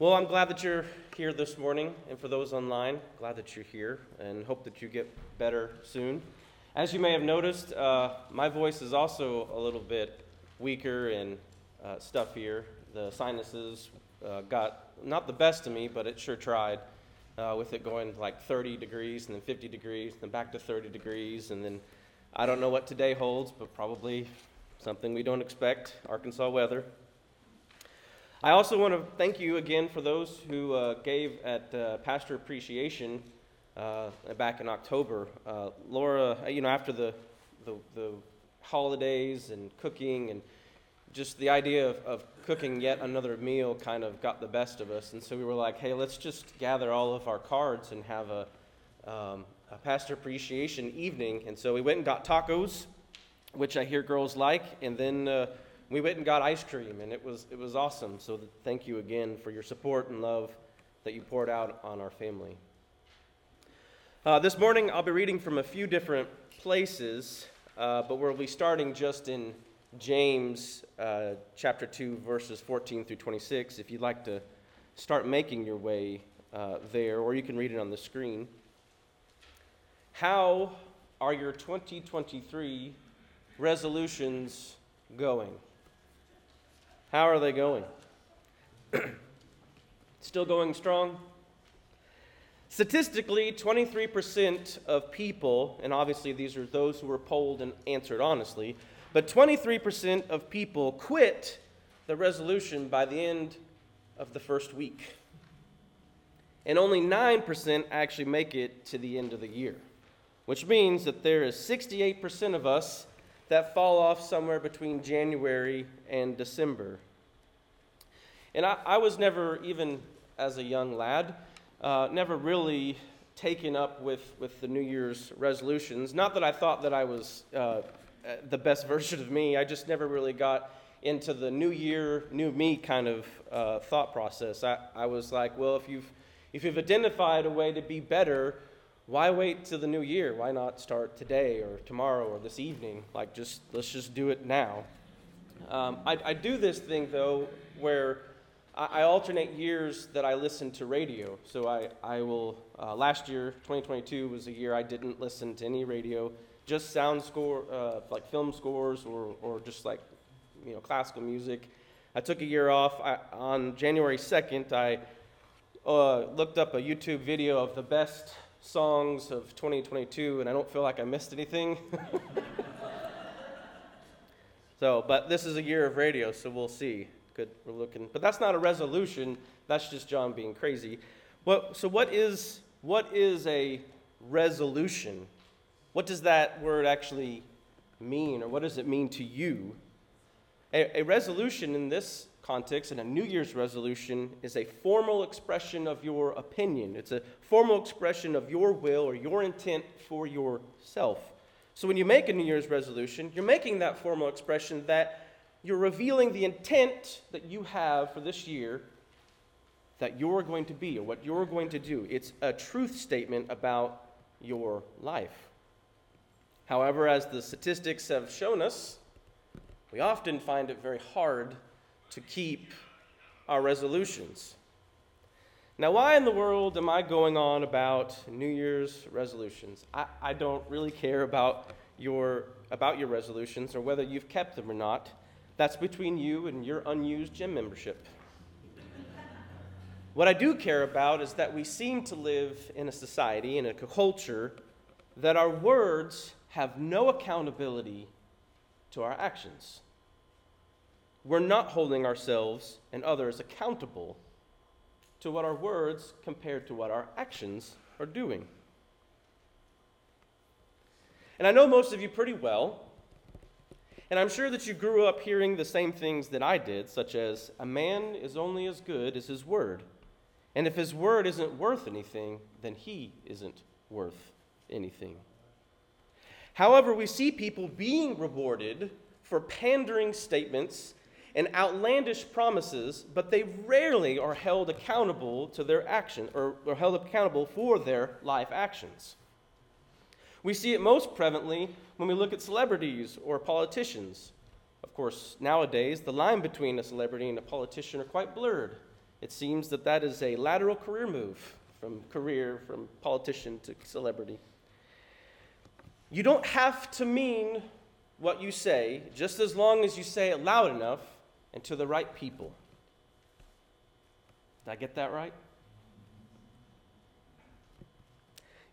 Well, I'm glad that you're here this morning, and for those online, glad that you're here, and hope that you get better soon. As you may have noticed, uh, my voice is also a little bit weaker and uh, stuffier. The sinuses uh, got not the best of me, but it sure tried. Uh, with it going like 30 degrees and then 50 degrees, and then back to 30 degrees, and then I don't know what today holds, but probably something we don't expect Arkansas weather. I also want to thank you again for those who uh, gave at uh, Pastor Appreciation uh, back in October. Uh, Laura, uh, you know, after the, the, the, holidays and cooking and just the idea of, of cooking yet another meal kind of got the best of us. And so we were like, hey, let's just gather all of our cards and have a, um, a Pastor Appreciation evening. And so we went and got tacos, which I hear girls like, and then uh, we went and got ice cream, and it was, it was awesome. So thank you again for your support and love that you poured out on our family. Uh, this morning, I'll be reading from a few different places, uh, but we'll be starting just in James uh, chapter 2, verses 14 through 26. If you'd like to start making your way uh, there, or you can read it on the screen. How are your 2023 resolutions going? How are they going? Still going strong? Statistically, 23% of people, and obviously these are those who were polled and answered honestly, but 23% of people quit the resolution by the end of the first week. And only 9% actually make it to the end of the year, which means that there is 68% of us that fall off somewhere between January and December. And I, I was never, even as a young lad, uh, never really taken up with, with the New Year's resolutions. Not that I thought that I was uh, the best version of me, I just never really got into the new year, new me kind of uh, thought process. I, I was like, well, if you've, if you've identified a way to be better, why wait till the new year? Why not start today or tomorrow or this evening? Like, just let's just do it now. Um, I, I do this thing though, where I, I, alternate years that I listen to radio. So I, I will. Uh, last year, 2022 was a year I didn't listen to any radio, just sound score, uh, like film scores or or just like, you know, classical music. I took a year off. I, on January 2nd, I uh, looked up a YouTube video of the best songs of 2022, and I don't feel like I missed anything. so, but this is a year of radio, so we'll see. Good, we're looking, but that's not a resolution. That's just John being crazy. What, so, what is what is a resolution? What does that word actually mean, or what does it mean to you? A, a resolution in this context, and a New Year's resolution is a formal expression of your opinion. It's a formal expression of your will or your intent for yourself. So when you make a New Year's resolution, you're making that formal expression that you're revealing the intent that you have for this year that you're going to be or what you're going to do. It's a truth statement about your life. However, as the statistics have shown us, we often find it very hard to keep our resolutions. Now, why in the world am I going on about New Year's resolutions? I, I don't really care about your, about your resolutions or whether you've kept them or not. That's between you and your unused gym membership. what I do care about is that we seem to live in a society, in a culture, that our words have no accountability to our actions we're not holding ourselves and others accountable to what our words compared to what our actions are doing. And I know most of you pretty well, and I'm sure that you grew up hearing the same things that I did, such as a man is only as good as his word. And if his word isn't worth anything, then he isn't worth anything. However, we see people being rewarded for pandering statements and outlandish promises, but they rarely are held accountable to their action or are held accountable for their life actions. We see it most prevalently when we look at celebrities or politicians. Of course, nowadays, the line between a celebrity and a politician are quite blurred. It seems that that is a lateral career move from career, from politician to celebrity. You don't have to mean what you say, just as long as you say it loud enough and to the right people. Did I get that right?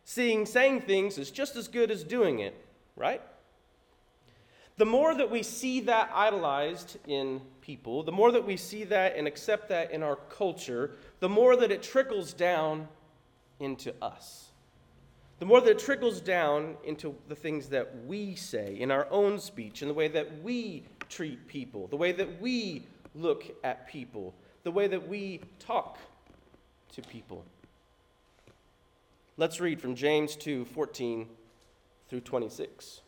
Seeing, saying things is just as good as doing it, right? The more that we see that idolized in people, the more that we see that and accept that in our culture, the more that it trickles down into us. The more that it trickles down into the things that we say in our own speech, in the way that we treat people, the way that we look at people, the way that we talk to people. Let's read from James 2 14 through 26.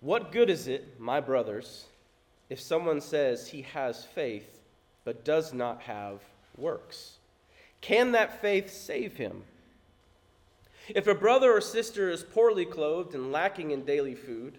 What good is it, my brothers, if someone says he has faith but does not have works? Can that faith save him? If a brother or sister is poorly clothed and lacking in daily food,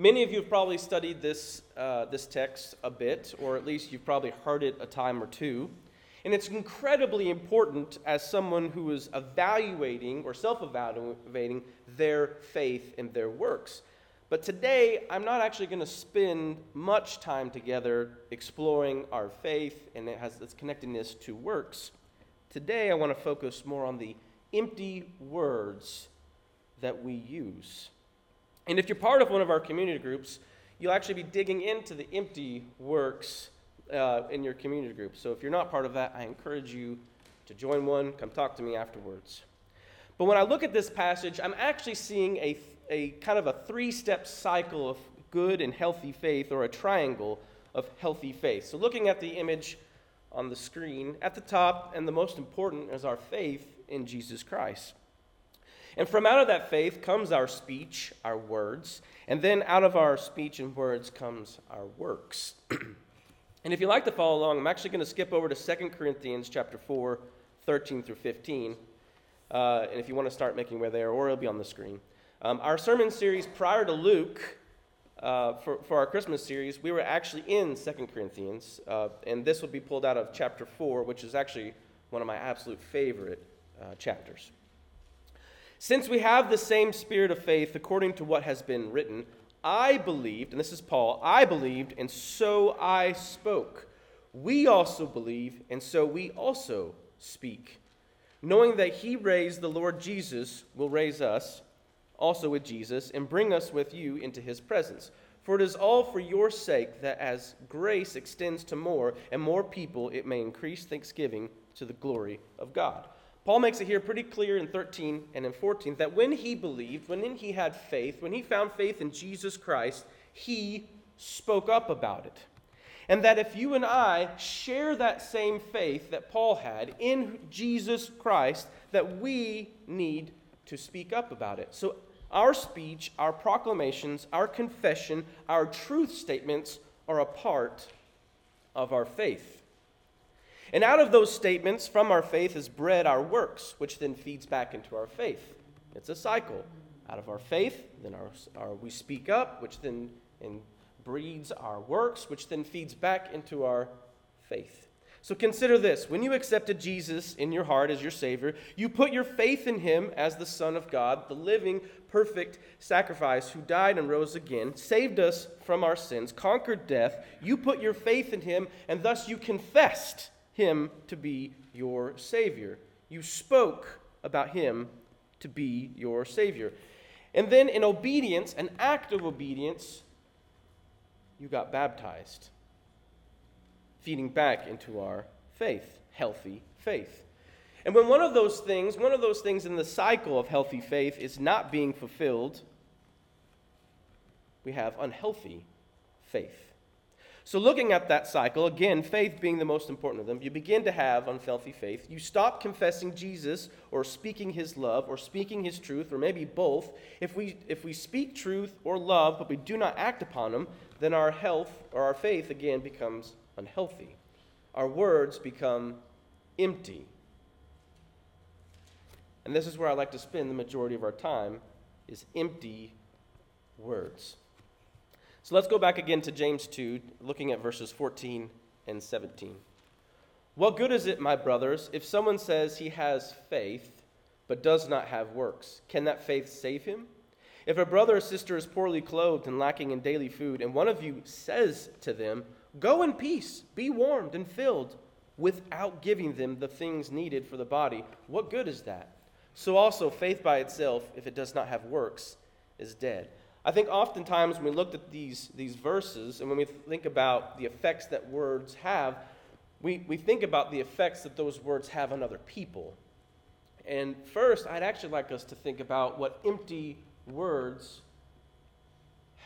Many of you have probably studied this, uh, this text a bit, or at least you've probably heard it a time or two. And it's incredibly important as someone who is evaluating or self evaluating their faith and their works. But today, I'm not actually going to spend much time together exploring our faith and it has its connectedness to works. Today, I want to focus more on the empty words that we use. And if you're part of one of our community groups, you'll actually be digging into the empty works uh, in your community group. So if you're not part of that, I encourage you to join one. Come talk to me afterwards. But when I look at this passage, I'm actually seeing a, a kind of a three step cycle of good and healthy faith, or a triangle of healthy faith. So looking at the image on the screen, at the top and the most important is our faith in Jesus Christ. And from out of that faith comes our speech, our words, and then out of our speech and words comes our works. and if you'd like to follow along, I'm actually going to skip over to 2 Corinthians chapter 4, 13 through 15. Uh, and if you want to start making way there, or it'll be on the screen. Um, our sermon series prior to Luke, uh, for, for our Christmas series, we were actually in 2 Corinthians, uh, and this will be pulled out of chapter 4, which is actually one of my absolute favorite uh, chapters. Since we have the same spirit of faith according to what has been written, I believed, and this is Paul, I believed, and so I spoke. We also believe, and so we also speak. Knowing that he raised the Lord Jesus will raise us also with Jesus and bring us with you into his presence. For it is all for your sake that as grace extends to more and more people, it may increase thanksgiving to the glory of God. Paul makes it here pretty clear in 13 and in 14 that when he believed, when he had faith, when he found faith in Jesus Christ, he spoke up about it. And that if you and I share that same faith that Paul had in Jesus Christ, that we need to speak up about it. So our speech, our proclamations, our confession, our truth statements are a part of our faith. And out of those statements, from our faith is bred our works, which then feeds back into our faith. It's a cycle. Out of our faith, then our, our, we speak up, which then breeds our works, which then feeds back into our faith. So consider this when you accepted Jesus in your heart as your Savior, you put your faith in Him as the Son of God, the living, perfect sacrifice who died and rose again, saved us from our sins, conquered death. You put your faith in Him, and thus you confessed Him to be your Savior. You spoke about Him to be your Savior. And then, in obedience, an act of obedience, you got baptized feeding back into our faith, healthy faith. And when one of those things, one of those things in the cycle of healthy faith is not being fulfilled, we have unhealthy faith. So, looking at that cycle, again, faith being the most important of them, you begin to have unhealthy faith. You stop confessing Jesus or speaking his love or speaking his truth, or maybe both. If we, if we speak truth or love, but we do not act upon them, then our health or our faith again becomes unhealthy. Our words become empty. And this is where I like to spend the majority of our time is empty words. So let's go back again to James 2, looking at verses 14 and 17. What good is it, my brothers, if someone says he has faith but does not have works? Can that faith save him? If a brother or sister is poorly clothed and lacking in daily food, and one of you says to them, Go in peace, be warmed and filled, without giving them the things needed for the body. What good is that? So also, faith by itself, if it does not have works, is dead. I think oftentimes when we look at these, these verses and when we think about the effects that words have, we, we think about the effects that those words have on other people. And first, I'd actually like us to think about what empty words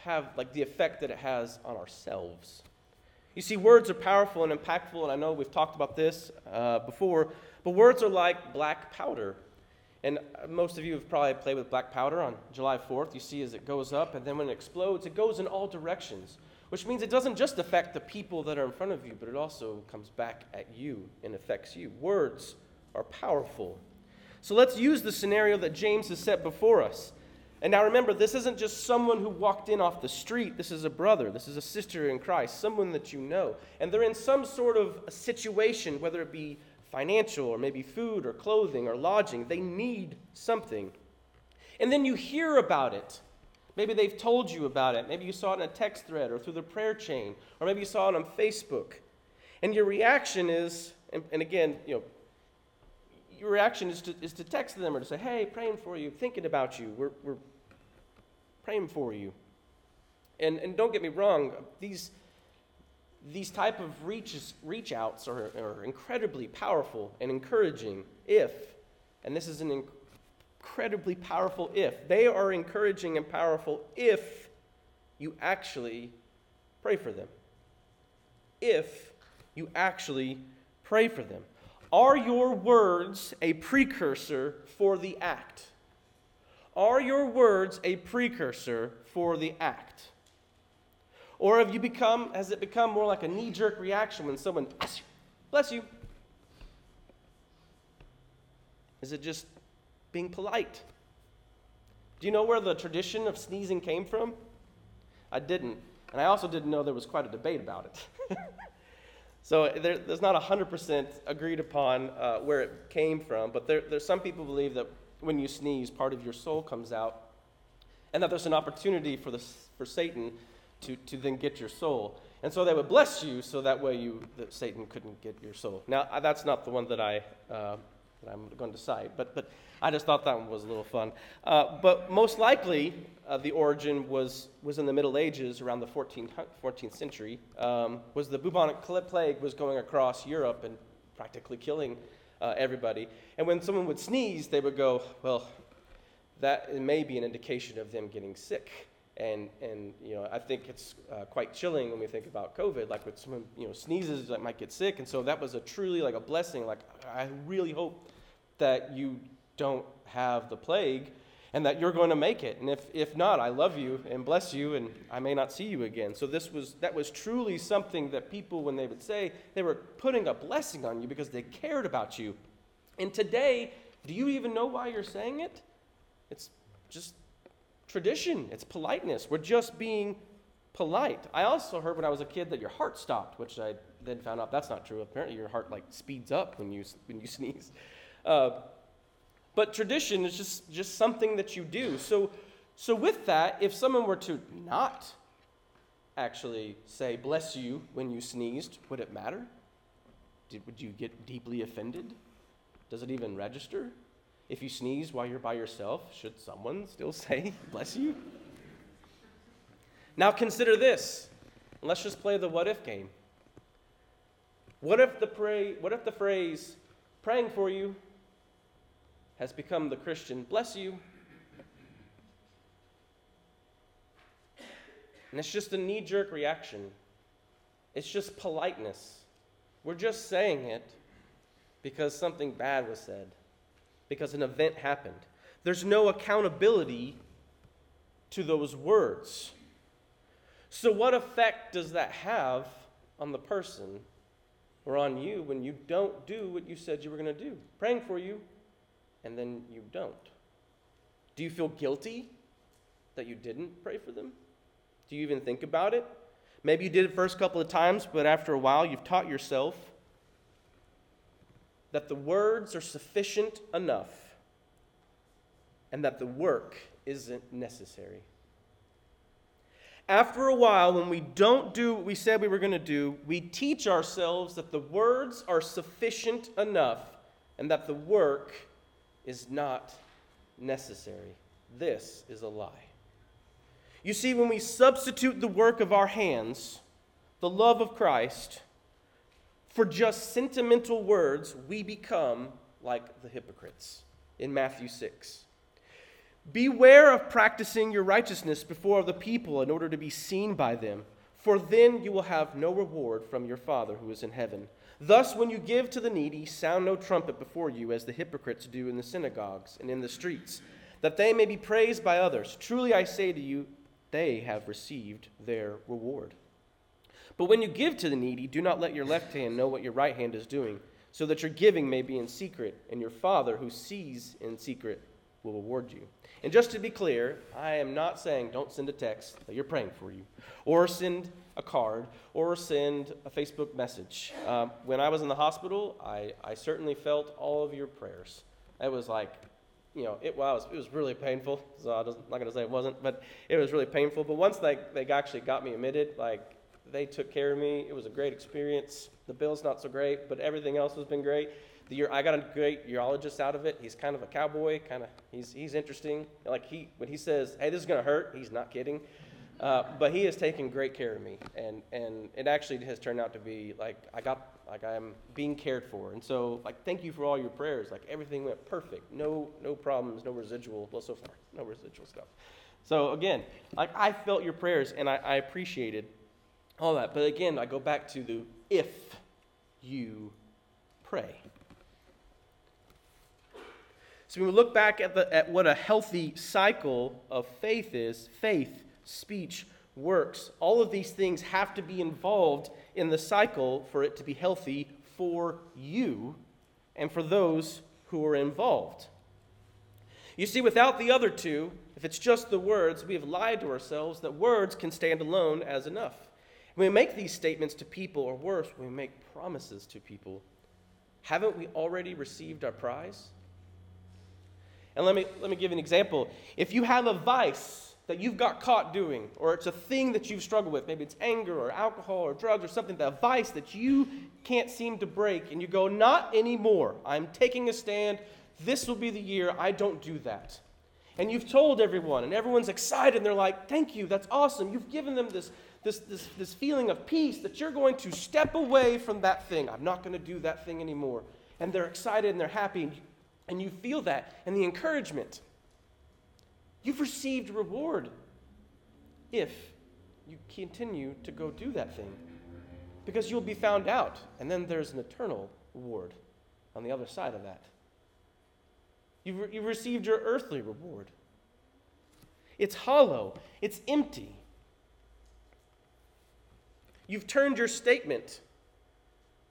have, like the effect that it has on ourselves. You see, words are powerful and impactful, and I know we've talked about this uh, before, but words are like black powder. And most of you have probably played with black powder on July 4th. You see as it goes up, and then when it explodes, it goes in all directions, which means it doesn't just affect the people that are in front of you, but it also comes back at you and affects you. Words are powerful. So let's use the scenario that James has set before us. And now remember, this isn't just someone who walked in off the street. This is a brother. This is a sister in Christ, someone that you know. And they're in some sort of situation, whether it be financial or maybe food or clothing or lodging. They need something. And then you hear about it. Maybe they've told you about it. Maybe you saw it in a text thread or through the prayer chain, or maybe you saw it on Facebook. And your reaction is, and, and again, you know, your reaction is to, is to text them or to say, hey, praying for you, thinking about you. We're, we're praying for you. And, and don't get me wrong, these, these type of reaches, reach outs are, are incredibly powerful and encouraging if, and this is an incredibly powerful if, they are encouraging and powerful if you actually pray for them. If you actually pray for them. Are your words a precursor for the act? Are your words a precursor for the act? Or have you become, has it become more like a knee jerk reaction when someone, bless you, bless you? Is it just being polite? Do you know where the tradition of sneezing came from? I didn't. And I also didn't know there was quite a debate about it. so there, there's not 100% agreed upon uh, where it came from, but there, there's some people believe that when you sneeze, part of your soul comes out, and that there's an opportunity for, the, for Satan to, to then get your soul. And so they would bless you so that way you, that Satan couldn't get your soul. Now, that's not the one that, I, uh, that I'm going to cite, but, but I just thought that one was a little fun. Uh, but most likely, uh, the origin was, was in the Middle Ages, around the 14th, 14th century, um, was the bubonic plague was going across Europe and practically killing uh, everybody. And when someone would sneeze, they would go, well, that may be an indication of them getting sick. And, and you know, I think it's uh, quite chilling when we think about COVID. Like when someone you know sneezes, like might get sick, and so that was a truly like a blessing. Like I really hope that you don't have the plague, and that you're going to make it. And if if not, I love you and bless you, and I may not see you again. So this was that was truly something that people, when they would say, they were putting a blessing on you because they cared about you. And today, do you even know why you're saying it? It's just tradition, it's politeness. We're just being polite. I also heard when I was a kid that your heart stopped, which I then found out that's not true. Apparently, your heart like speeds up when you when you sneeze. Uh, but tradition is just just something that you do. So so with that, if someone were to not actually say bless you when you sneezed, would it matter? Did, would you get deeply offended? Does it even register? If you sneeze while you're by yourself, should someone still say bless you? Now consider this. Let's just play the what if game. What if the, pray, what if the phrase, praying for you, has become the Christian, bless you? And it's just a knee jerk reaction. It's just politeness. We're just saying it because something bad was said, because an event happened. There's no accountability to those words. So, what effect does that have on the person or on you when you don't do what you said you were going to do? Praying for you, and then you don't. Do you feel guilty that you didn't pray for them? Do you even think about it? Maybe you did it first couple of times, but after a while you've taught yourself that the words are sufficient enough and that the work isn't necessary. After a while, when we don't do what we said we were going to do, we teach ourselves that the words are sufficient enough and that the work is not necessary. This is a lie. You see, when we substitute the work of our hands, the love of Christ, for just sentimental words, we become like the hypocrites in Matthew 6. Beware of practicing your righteousness before the people in order to be seen by them, for then you will have no reward from your Father who is in heaven. Thus, when you give to the needy, sound no trumpet before you, as the hypocrites do in the synagogues and in the streets, that they may be praised by others. Truly I say to you, they have received their reward. But when you give to the needy, do not let your left hand know what your right hand is doing, so that your giving may be in secret, and your Father who sees in secret will reward you. And just to be clear, I am not saying don't send a text that you're praying for you, or send a card, or send a Facebook message. Um, when I was in the hospital, I, I certainly felt all of your prayers. It was like, you know, it was, it was really painful. So I'm not going to say it wasn't, but it was really painful. But once they, they actually got me admitted, like, they took care of me. It was a great experience. The bill's not so great, but everything else has been great. The, year I got a great urologist out of it. He's kind of a cowboy, kind of. He's he's interesting. Like he when he says, "Hey, this is gonna hurt," he's not kidding. Uh, but he has taken great care of me, and and it actually has turned out to be like I got like I'm being cared for, and so like thank you for all your prayers. Like everything went perfect, no no problems, no residual. Well, so far, no residual stuff. So again, like I felt your prayers, and I, I appreciated all that. But again, I go back to the if you pray. So when we look back at, the, at what a healthy cycle of faith is faith, speech, works, all of these things have to be involved in the cycle for it to be healthy for you and for those who are involved. You see, without the other two, if it's just the words, we have lied to ourselves that words can stand alone as enough. When we make these statements to people, or worse, when we make promises to people, haven't we already received our prize? And let me, let me give an example. If you have a vice that you've got caught doing, or it's a thing that you've struggled with, maybe it's anger or alcohol or drugs or something, that vice that you can't seem to break, and you go, Not anymore. I'm taking a stand. This will be the year I don't do that. And you've told everyone, and everyone's excited, and they're like, Thank you, that's awesome. You've given them this, this, this, this feeling of peace that you're going to step away from that thing. I'm not going to do that thing anymore. And they're excited and they're happy and you feel that and the encouragement, you've received reward if you continue to go do that thing. Because you'll be found out, and then there's an eternal reward on the other side of that. You've, re- you've received your earthly reward. It's hollow, it's empty. You've turned your statement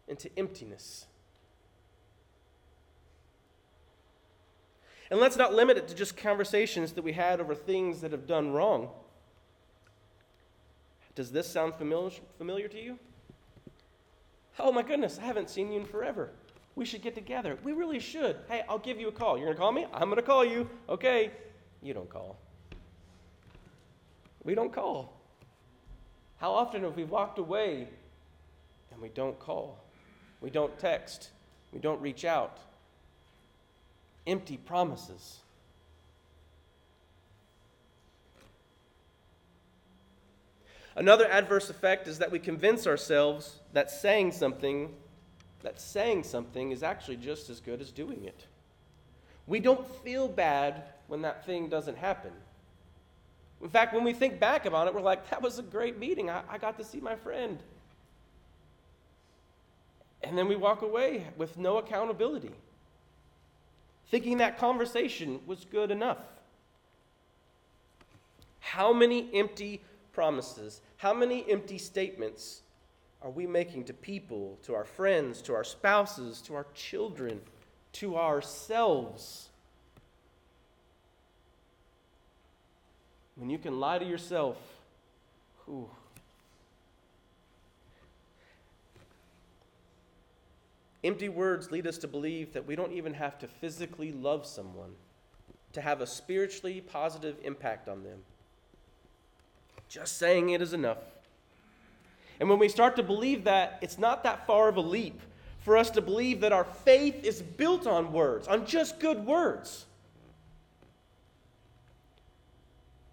into emptiness. And let's not limit it to just conversations that we had over things that have done wrong. Does this sound familiar, familiar to you? Oh my goodness, I haven't seen you in forever. We should get together. We really should. Hey, I'll give you a call. You're going to call me? I'm going to call you. Okay. You don't call. We don't call. How often have we walked away and we don't call? We don't text. We don't reach out. Empty promises. Another adverse effect is that we convince ourselves that saying something, that saying something is actually just as good as doing it. We don't feel bad when that thing doesn't happen. In fact, when we think back about it, we're like, that was a great meeting. I, I got to see my friend. And then we walk away with no accountability, thinking that conversation was good enough. How many empty promises, how many empty statements are we making to people, to our friends, to our spouses, to our children, to ourselves? When you can lie to yourself. Empty words lead us to believe that we don't even have to physically love someone to have a spiritually positive impact on them. Just saying it is enough. And when we start to believe that, it's not that far of a leap for us to believe that our faith is built on words, on just good words.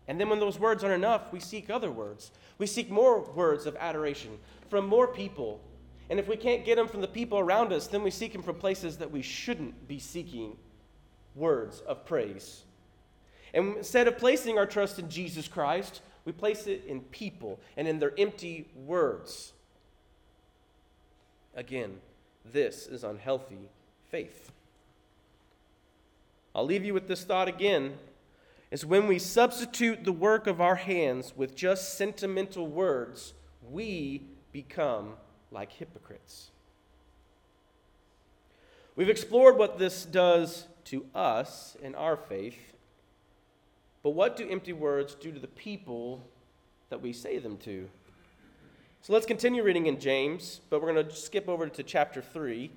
And then when those words aren't enough, we seek other words. We seek more words of adoration from more people. And if we can't get them from the people around us, then we seek them from places that we shouldn't be seeking words of praise. And instead of placing our trust in Jesus Christ, we place it in people and in their empty words. Again, this is unhealthy faith. I'll leave you with this thought again is when we substitute the work of our hands with just sentimental words, we become like hypocrites. We've explored what this does to us in our faith but what do empty words do to the people that we say them to? So let's continue reading in James, but we're going to skip over to chapter 3,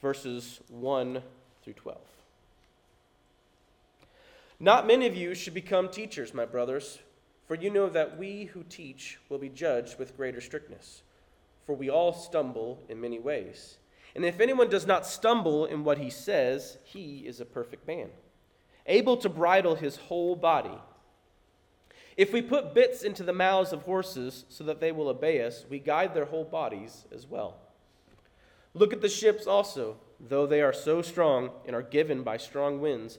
verses 1 through 12. Not many of you should become teachers, my brothers, for you know that we who teach will be judged with greater strictness. For we all stumble in many ways. And if anyone does not stumble in what he says, he is a perfect man able to bridle his whole body. If we put bits into the mouths of horses so that they will obey us, we guide their whole bodies as well. Look at the ships also. Though they are so strong and are given by strong winds,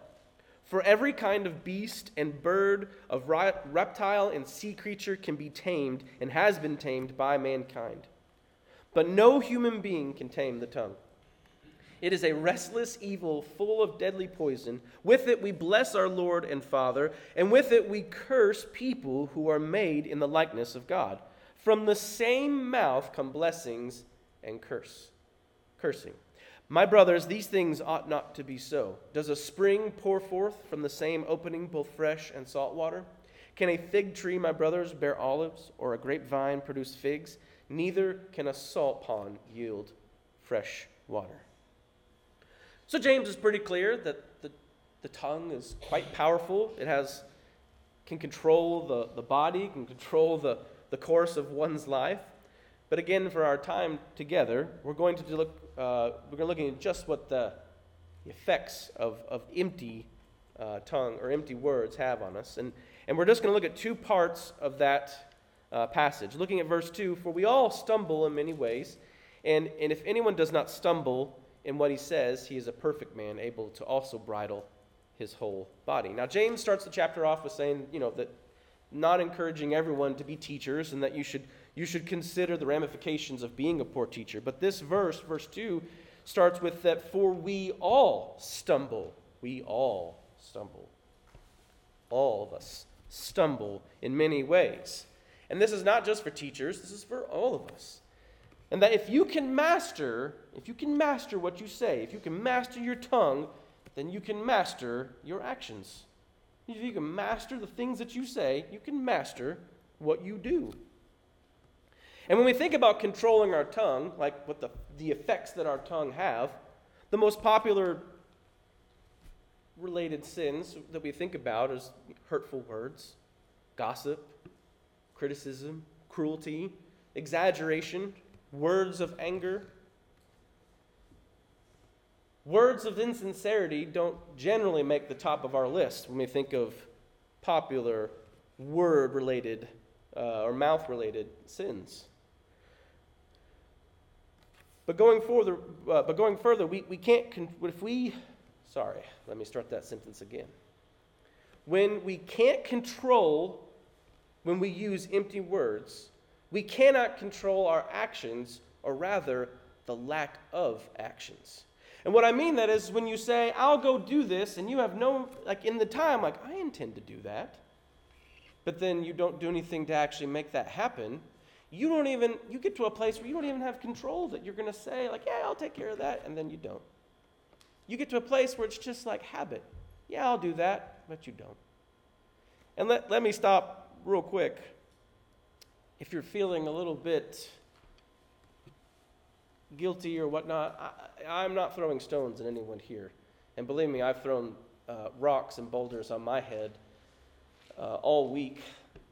For every kind of beast and bird, of reptile and sea creature can be tamed and has been tamed by mankind. But no human being can tame the tongue. It is a restless evil full of deadly poison. With it we bless our Lord and Father, and with it we curse people who are made in the likeness of God. From the same mouth come blessings and curse. Cursing. My brothers, these things ought not to be so. Does a spring pour forth from the same opening both fresh and salt water? Can a fig tree, my brothers, bear olives, or a grapevine produce figs? Neither can a salt pond yield fresh water. So James is pretty clear that the, the tongue is quite powerful. It has can control the, the body, can control the, the course of one's life. But again, for our time together, we're going to look uh, we're going to look at just what the effects of, of empty uh, tongue or empty words have on us. And, and we're just going to look at two parts of that uh, passage. Looking at verse 2 For we all stumble in many ways, and, and if anyone does not stumble in what he says, he is a perfect man, able to also bridle his whole body. Now, James starts the chapter off with saying, you know, that not encouraging everyone to be teachers and that you should, you should consider the ramifications of being a poor teacher. But this verse, verse 2, starts with that for we all stumble. We all stumble. All of us stumble in many ways. And this is not just for teachers, this is for all of us. And that if you can master, if you can master what you say, if you can master your tongue, then you can master your actions. If you can master the things that you say, you can master what you do. And when we think about controlling our tongue, like what the, the effects that our tongue have, the most popular related sins that we think about is hurtful words, gossip, criticism, cruelty, exaggeration, words of anger. Words of insincerity don't generally make the top of our list when we think of popular word related uh, or mouth related sins. But going further, uh, but going further, we, we can't, con- if we, sorry, let me start that sentence again. When we can't control, when we use empty words, we cannot control our actions, or rather, the lack of actions. And what I mean that is when you say, I'll go do this, and you have no, like in the time, like, I intend to do that, but then you don't do anything to actually make that happen, you don't even, you get to a place where you don't even have control that you're going to say, like, yeah, I'll take care of that, and then you don't. You get to a place where it's just like habit. Yeah, I'll do that, but you don't. And let, let me stop real quick. If you're feeling a little bit guilty or whatnot, I, am not throwing stones at anyone here. And believe me, I've thrown uh, rocks and boulders on my head uh, all week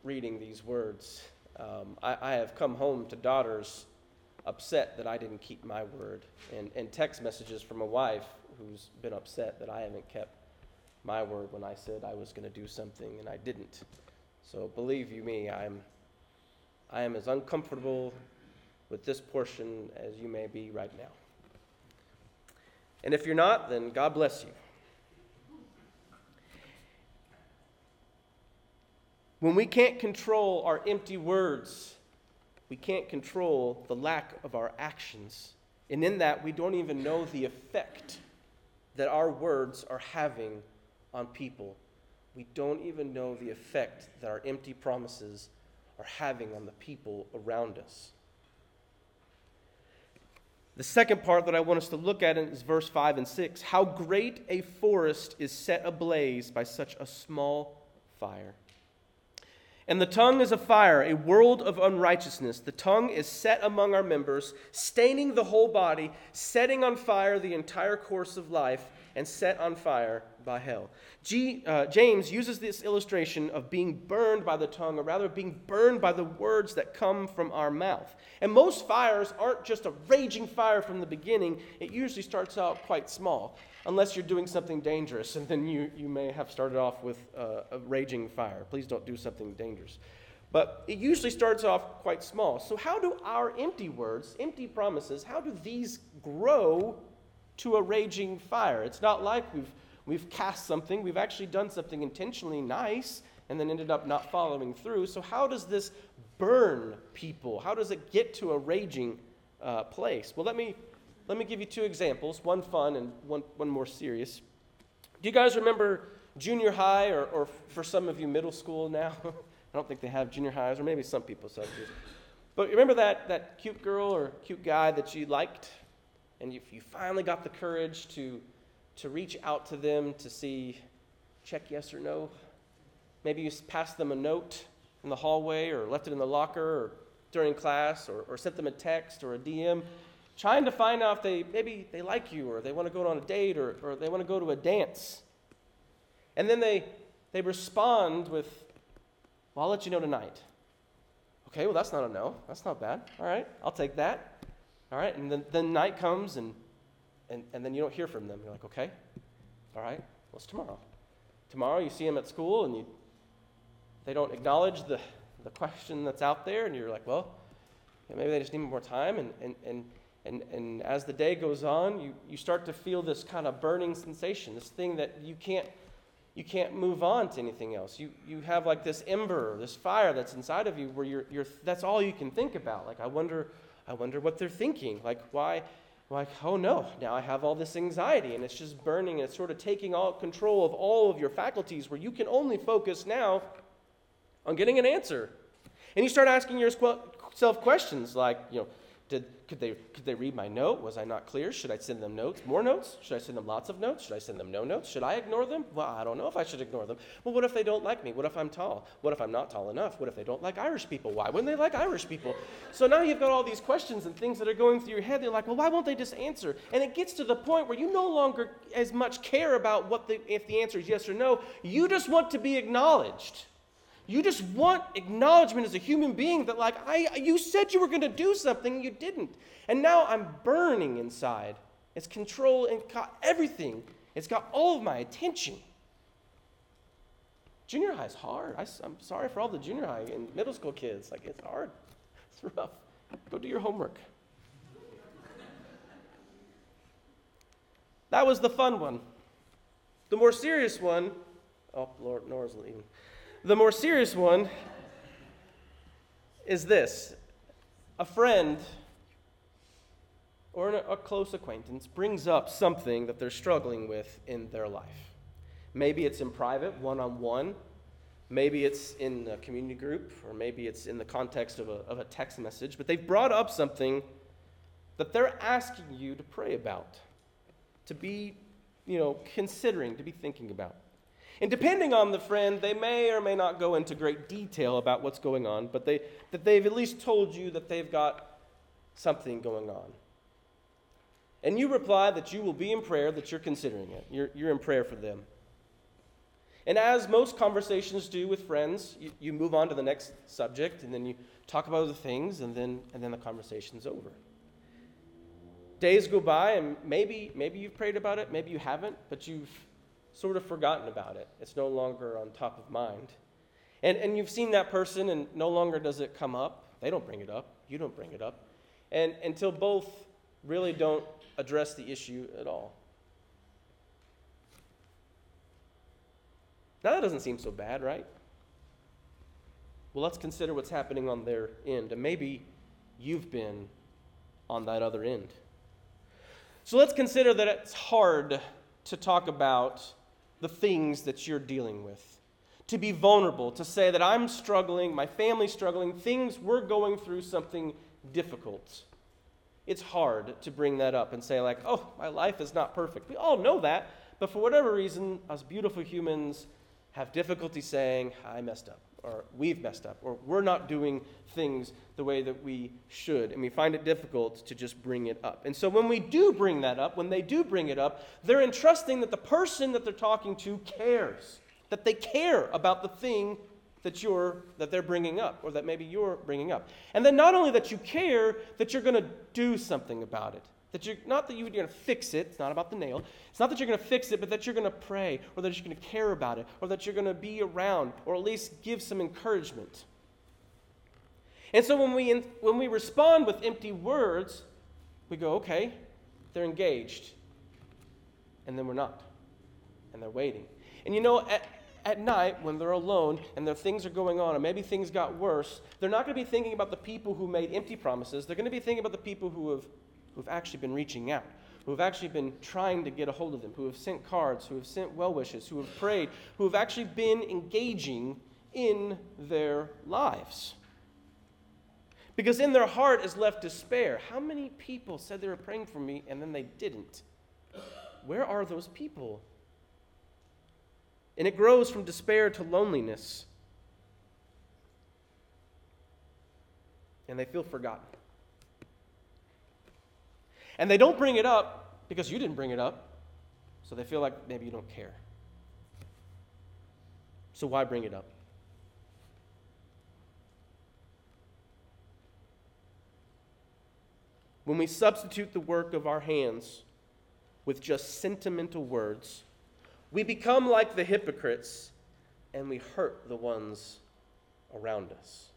reading these words. Um, I, I, have come home to daughters upset that I didn't keep my word, and, and text messages from a wife who's been upset that I haven't kept my word when I said I was going to do something and I didn't. So believe you me, I'm, I am as uncomfortable with this portion as you may be right now. And if you're not, then God bless you. When we can't control our empty words, we can't control the lack of our actions. And in that, we don't even know the effect that our words are having on people. We don't even know the effect that our empty promises are having on the people around us. The second part that I want us to look at is verse 5 and 6. How great a forest is set ablaze by such a small fire. And the tongue is a fire, a world of unrighteousness. The tongue is set among our members, staining the whole body, setting on fire the entire course of life, and set on fire by hell. G, uh, James uses this illustration of being burned by the tongue, or rather being burned by the words that come from our mouth. And most fires aren't just a raging fire from the beginning, it usually starts out quite small, unless you're doing something dangerous, and then you, you may have started off with uh, a raging fire. Please don't do something dangerous. But it usually starts off quite small. So, how do our empty words, empty promises, how do these grow to a raging fire? It's not like we've We've cast something, we've actually done something intentionally nice and then ended up not following through. So, how does this burn people? How does it get to a raging uh, place? Well, let me, let me give you two examples one fun and one, one more serious. Do you guys remember junior high, or, or for some of you, middle school now? I don't think they have junior highs, or maybe some people subjects. But remember that, that cute girl or cute guy that you liked? And if you finally got the courage to to reach out to them to see, check yes or no. Maybe you passed them a note in the hallway or left it in the locker or during class or, or sent them a text or a DM, trying to find out if they maybe they like you or they want to go on a date or, or they want to go to a dance. And then they, they respond with, well, I'll let you know tonight. Okay, well, that's not a no. That's not bad. All right, I'll take that. All right, and then, then night comes and and, and then you don't hear from them. You're like, okay, all right, what's tomorrow? Tomorrow you see them at school and you, they don't acknowledge the, the question that's out there, and you're like, well, maybe they just need more time. And, and, and, and, and as the day goes on, you, you start to feel this kind of burning sensation, this thing that you can't, you can't move on to anything else. You, you have like this ember, this fire that's inside of you where you're, you're, that's all you can think about. Like, I wonder, I wonder what they're thinking. Like, why, like, oh no, now I have all this anxiety and it's just burning and it's sort of taking all control of all of your faculties where you can only focus now on getting an answer. And you start asking yourself questions like, you know, did, could, they, could they read my note? Was I not clear? Should I send them notes? More notes? Should I send them lots of notes? Should I send them no notes? Should I ignore them? Well, I don't know if I should ignore them. Well, what if they don't like me? What if I'm tall? What if I'm not tall enough? What if they don't like Irish people? Why wouldn't they like Irish people? So now you've got all these questions and things that are going through your head. They're like, well, why won't they just answer? And it gets to the point where you no longer as much care about what the, if the answer is yes or no. You just want to be acknowledged. You just want acknowledgement as a human being that, like, I, you said you were going to do something, you didn't. And now I'm burning inside. It's control and got everything. It's got all of my attention. Junior high is hard. I, am sorry for all the junior high and middle school kids. Like, it's hard, it's rough. Go do your homework. That was the fun one. The more serious one, oh, Lord, Nora's leaving. The more serious one is this a friend or a close acquaintance brings up something that they're struggling with in their life. Maybe it's in private, one on one. Maybe it's in a community group, or maybe it's in the context of a, of a text message, but they've brought up something that they're asking you to pray about, to be, you know, considering, to be thinking about. And depending on the friend, they may or may not go into great detail about what's going on, but they, that they've at least told you that they've got something going on. And you reply that you will be in prayer, that you're considering it. You're, you're in prayer for them. And as most conversations do with friends, you, you move on to the next subject, and then you talk about other things, and then, and then the conversation's over. Days go by, and maybe, maybe you've prayed about it, maybe you haven't, but you've sort of forgotten about it. It's no longer on top of mind. And, and you've seen that person, and no longer does it come up. They don't bring it up. You don't bring it up. And until both really don't address the issue at all. Now, that doesn't seem so bad, right? Well, let's consider what's happening on their end. And maybe you've been on that other end. So let's consider that it's hard to talk about the things that you're dealing with. To be vulnerable, to say that I'm struggling, my family's struggling, things, we're going through something difficult. It's hard to bring that up and say, like, oh, my life is not perfect. We all know that, but for whatever reason, us beautiful humans have difficulty saying, I messed up or we've messed up, or we're not doing things the way that we should. And we find it difficult to just bring it up. And so when we do bring that up, when they do bring it up, they're entrusting that the person that they're talking to cares, that they care about the thing that you're that they're bringing up or that maybe you're bringing up and then not only that you care that you're going to do something about it that you're not that you're going to fix it, it's not about the nail. It's not that you're going to fix it, but that you're going to pray, or that you're going to care about it, or that you're going to be around, or at least give some encouragement. And so when we, when we respond with empty words, we go, okay, they're engaged. And then we're not. And they're waiting. And you know, at, at night, when they're alone and their things are going on, and maybe things got worse, they're not going to be thinking about the people who made empty promises. They're going to be thinking about the people who have who have actually been reaching out, who have actually been trying to get a hold of them, who have sent cards, who have sent well wishes, who have prayed, who have actually been engaging in their lives. Because in their heart is left despair. How many people said they were praying for me and then they didn't? Where are those people? And it grows from despair to loneliness. And they feel forgotten. And they don't bring it up because you didn't bring it up. So they feel like maybe you don't care. So why bring it up? When we substitute the work of our hands with just sentimental words, we become like the hypocrites and we hurt the ones around us.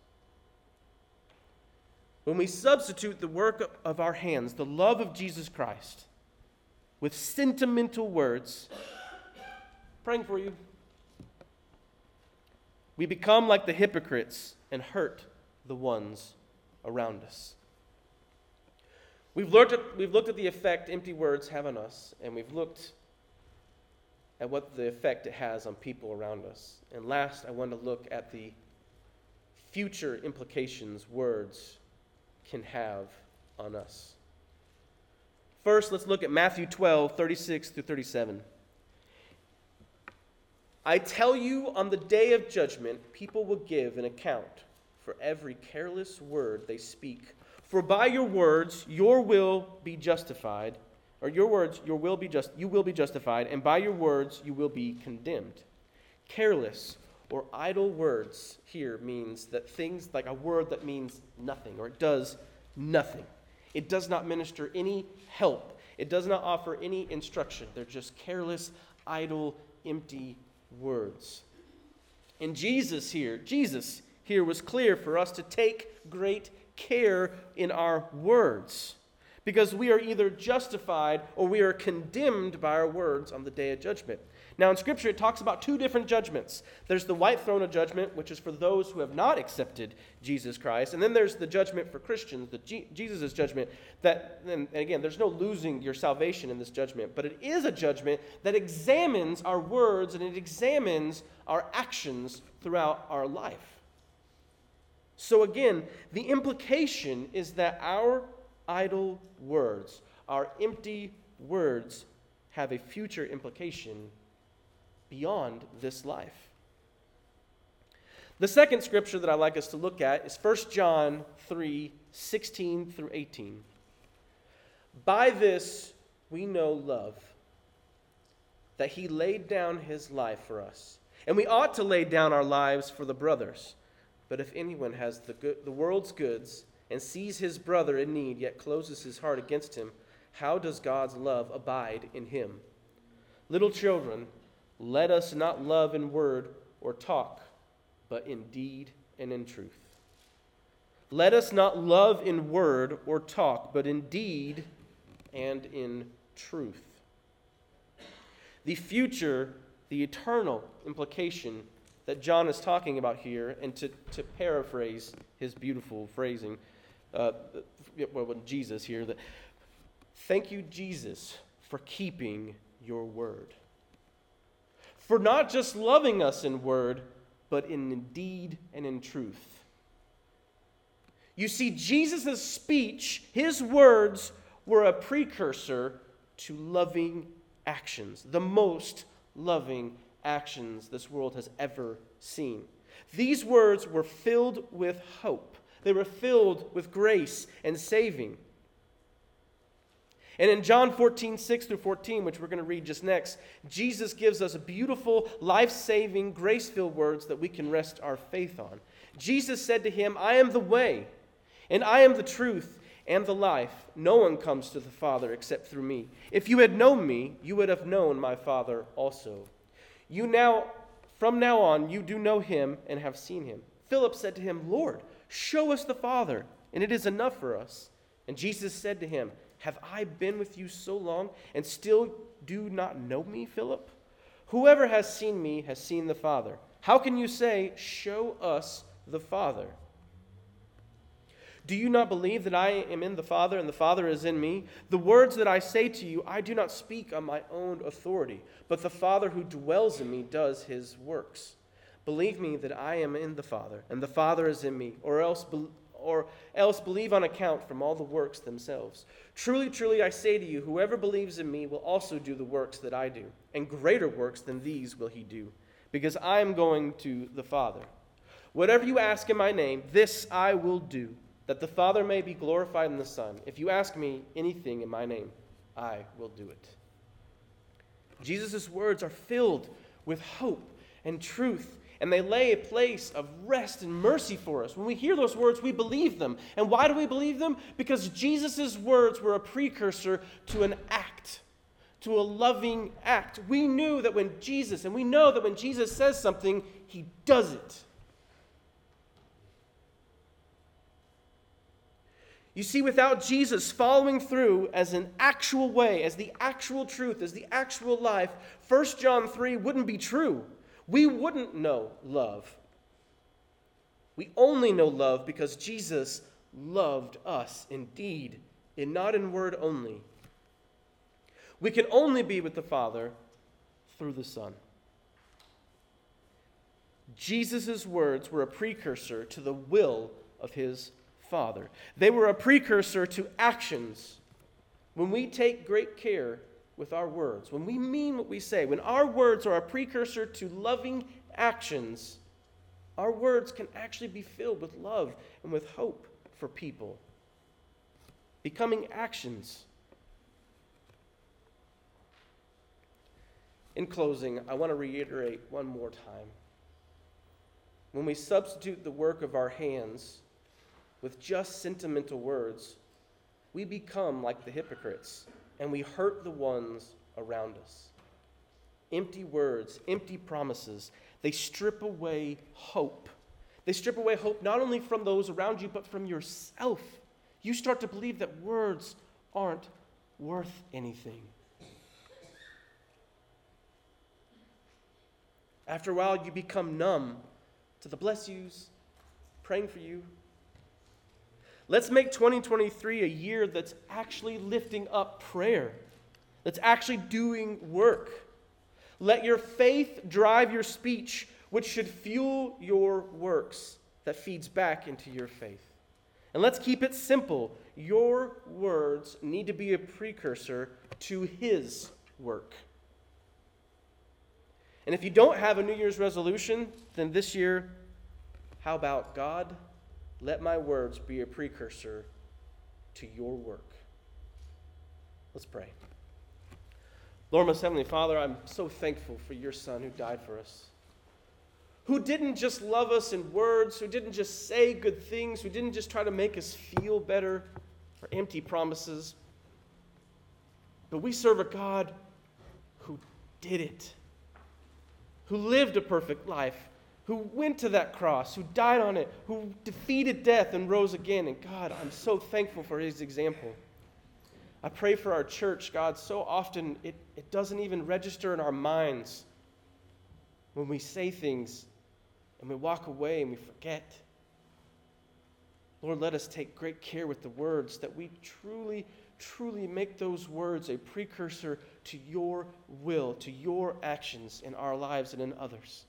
When we substitute the work of our hands, the love of Jesus Christ, with sentimental words, praying for you, We become like the hypocrites and hurt the ones around us. We've looked, at, we've looked at the effect empty words have on us, and we've looked at what the effect it has on people around us. And last, I want to look at the future implications words can have on us. First, let's look at Matthew 12, 36 through 37. I tell you, on the day of judgment, people will give an account for every careless word they speak. For by your words your will be justified, or your words your will be just you will be justified, and by your words you will be condemned. Careless or idle words here means that things like a word that means nothing or it does nothing. It does not minister any help. It does not offer any instruction. They're just careless, idle, empty words. And Jesus here, Jesus here was clear for us to take great care in our words because we are either justified or we are condemned by our words on the day of judgment. Now, in Scripture, it talks about two different judgments. There's the white throne of judgment, which is for those who have not accepted Jesus Christ. And then there's the judgment for Christians, the G- Jesus' judgment. That, and again, there's no losing your salvation in this judgment, but it is a judgment that examines our words and it examines our actions throughout our life. So, again, the implication is that our idle words, our empty words, have a future implication beyond this life. The second scripture that I'd like us to look at is 1 John 3 16 through 18. By this we know love, that he laid down his life for us. And we ought to lay down our lives for the brothers. But if anyone has the, good, the world's goods and sees his brother in need, yet closes his heart against him, how does God's love abide in him? Little children, let us not love in word or talk, but in deed and in truth. Let us not love in word or talk, but in deed and in truth. The future, the eternal implication that John is talking about here, and to, to paraphrase his beautiful phrasing, uh, well, Jesus here, that thank you, Jesus, for keeping your word. For not just loving us in word, but in deed and in truth. You see, Jesus' speech, his words, were a precursor to loving actions, the most loving actions this world has ever seen. These words were filled with hope, they were filled with grace and saving. And in John 14, 6 through 14, which we're going to read just next, Jesus gives us beautiful, life saving, grace filled words that we can rest our faith on. Jesus said to him, I am the way, and I am the truth and the life. No one comes to the Father except through me. If you had known me, you would have known my Father also. You now, from now on, you do know him and have seen him. Philip said to him, Lord, show us the Father, and it is enough for us. And Jesus said to him, Have I been with you so long, and still do not know me, Philip? Whoever has seen me has seen the Father. How can you say, Show us the Father? Do you not believe that I am in the Father and the Father is in me? The words that I say to you, I do not speak on my own authority, but the Father who dwells in me does his works. Believe me that I am in the Father and the Father is in me, or else, or else believe on account from all the works themselves. Truly, truly, I say to you, whoever believes in me will also do the works that I do, and greater works than these will he do, because I am going to the Father. Whatever you ask in my name, this I will do that the Father may be glorified in the Son. If you ask me anything in my name, I will do it. Jesus' words are filled with hope and truth, and they lay a place of rest and mercy for us. When we hear those words, we believe them. And why do we believe them? Because Jesus' words were a precursor to an act, to a loving act. We knew that when Jesus, and we know that when Jesus says something, he does it. You see, without Jesus following through as an actual way, as the actual truth, as the actual life, 1 John 3 wouldn't be true. We wouldn't know love. We only know love because Jesus loved us indeed, and not in word only. We can only be with the Father through the Son. Jesus' words were a precursor to the will of his Father. They were a precursor to actions. When we take great care with our words, when we mean what we say, when our words are a precursor to loving actions, our words can actually be filled with love and with hope for people, becoming actions. In closing, I want to reiterate one more time. When we substitute the work of our hands with just sentimental words, we become like the hypocrites and we hurt the ones around us. Empty words, empty promises, they strip away hope. They strip away hope not only from those around you, but from yourself. You start to believe that words aren't worth anything. After a while, you become numb to the bless yous, praying for you. Let's make 2023 a year that's actually lifting up prayer, that's actually doing work. Let your faith drive your speech, which should fuel your works that feeds back into your faith. And let's keep it simple. Your words need to be a precursor to His work. And if you don't have a New Year's resolution, then this year, how about God? Let my words be a precursor to your work. Let's pray. Lord, most Heavenly Father, I'm so thankful for your Son who died for us, who didn't just love us in words, who didn't just say good things, who didn't just try to make us feel better or empty promises, but we serve a God who did it, who lived a perfect life, who went to that cross, who died on it, who defeated death and rose again. And God, I'm so thankful for his example. I pray for our church, God. So often it, it doesn't even register in our minds when we say things and we walk away and we forget. Lord, let us take great care with the words that we truly, truly make those words a precursor to your will, to your actions in our lives and in others.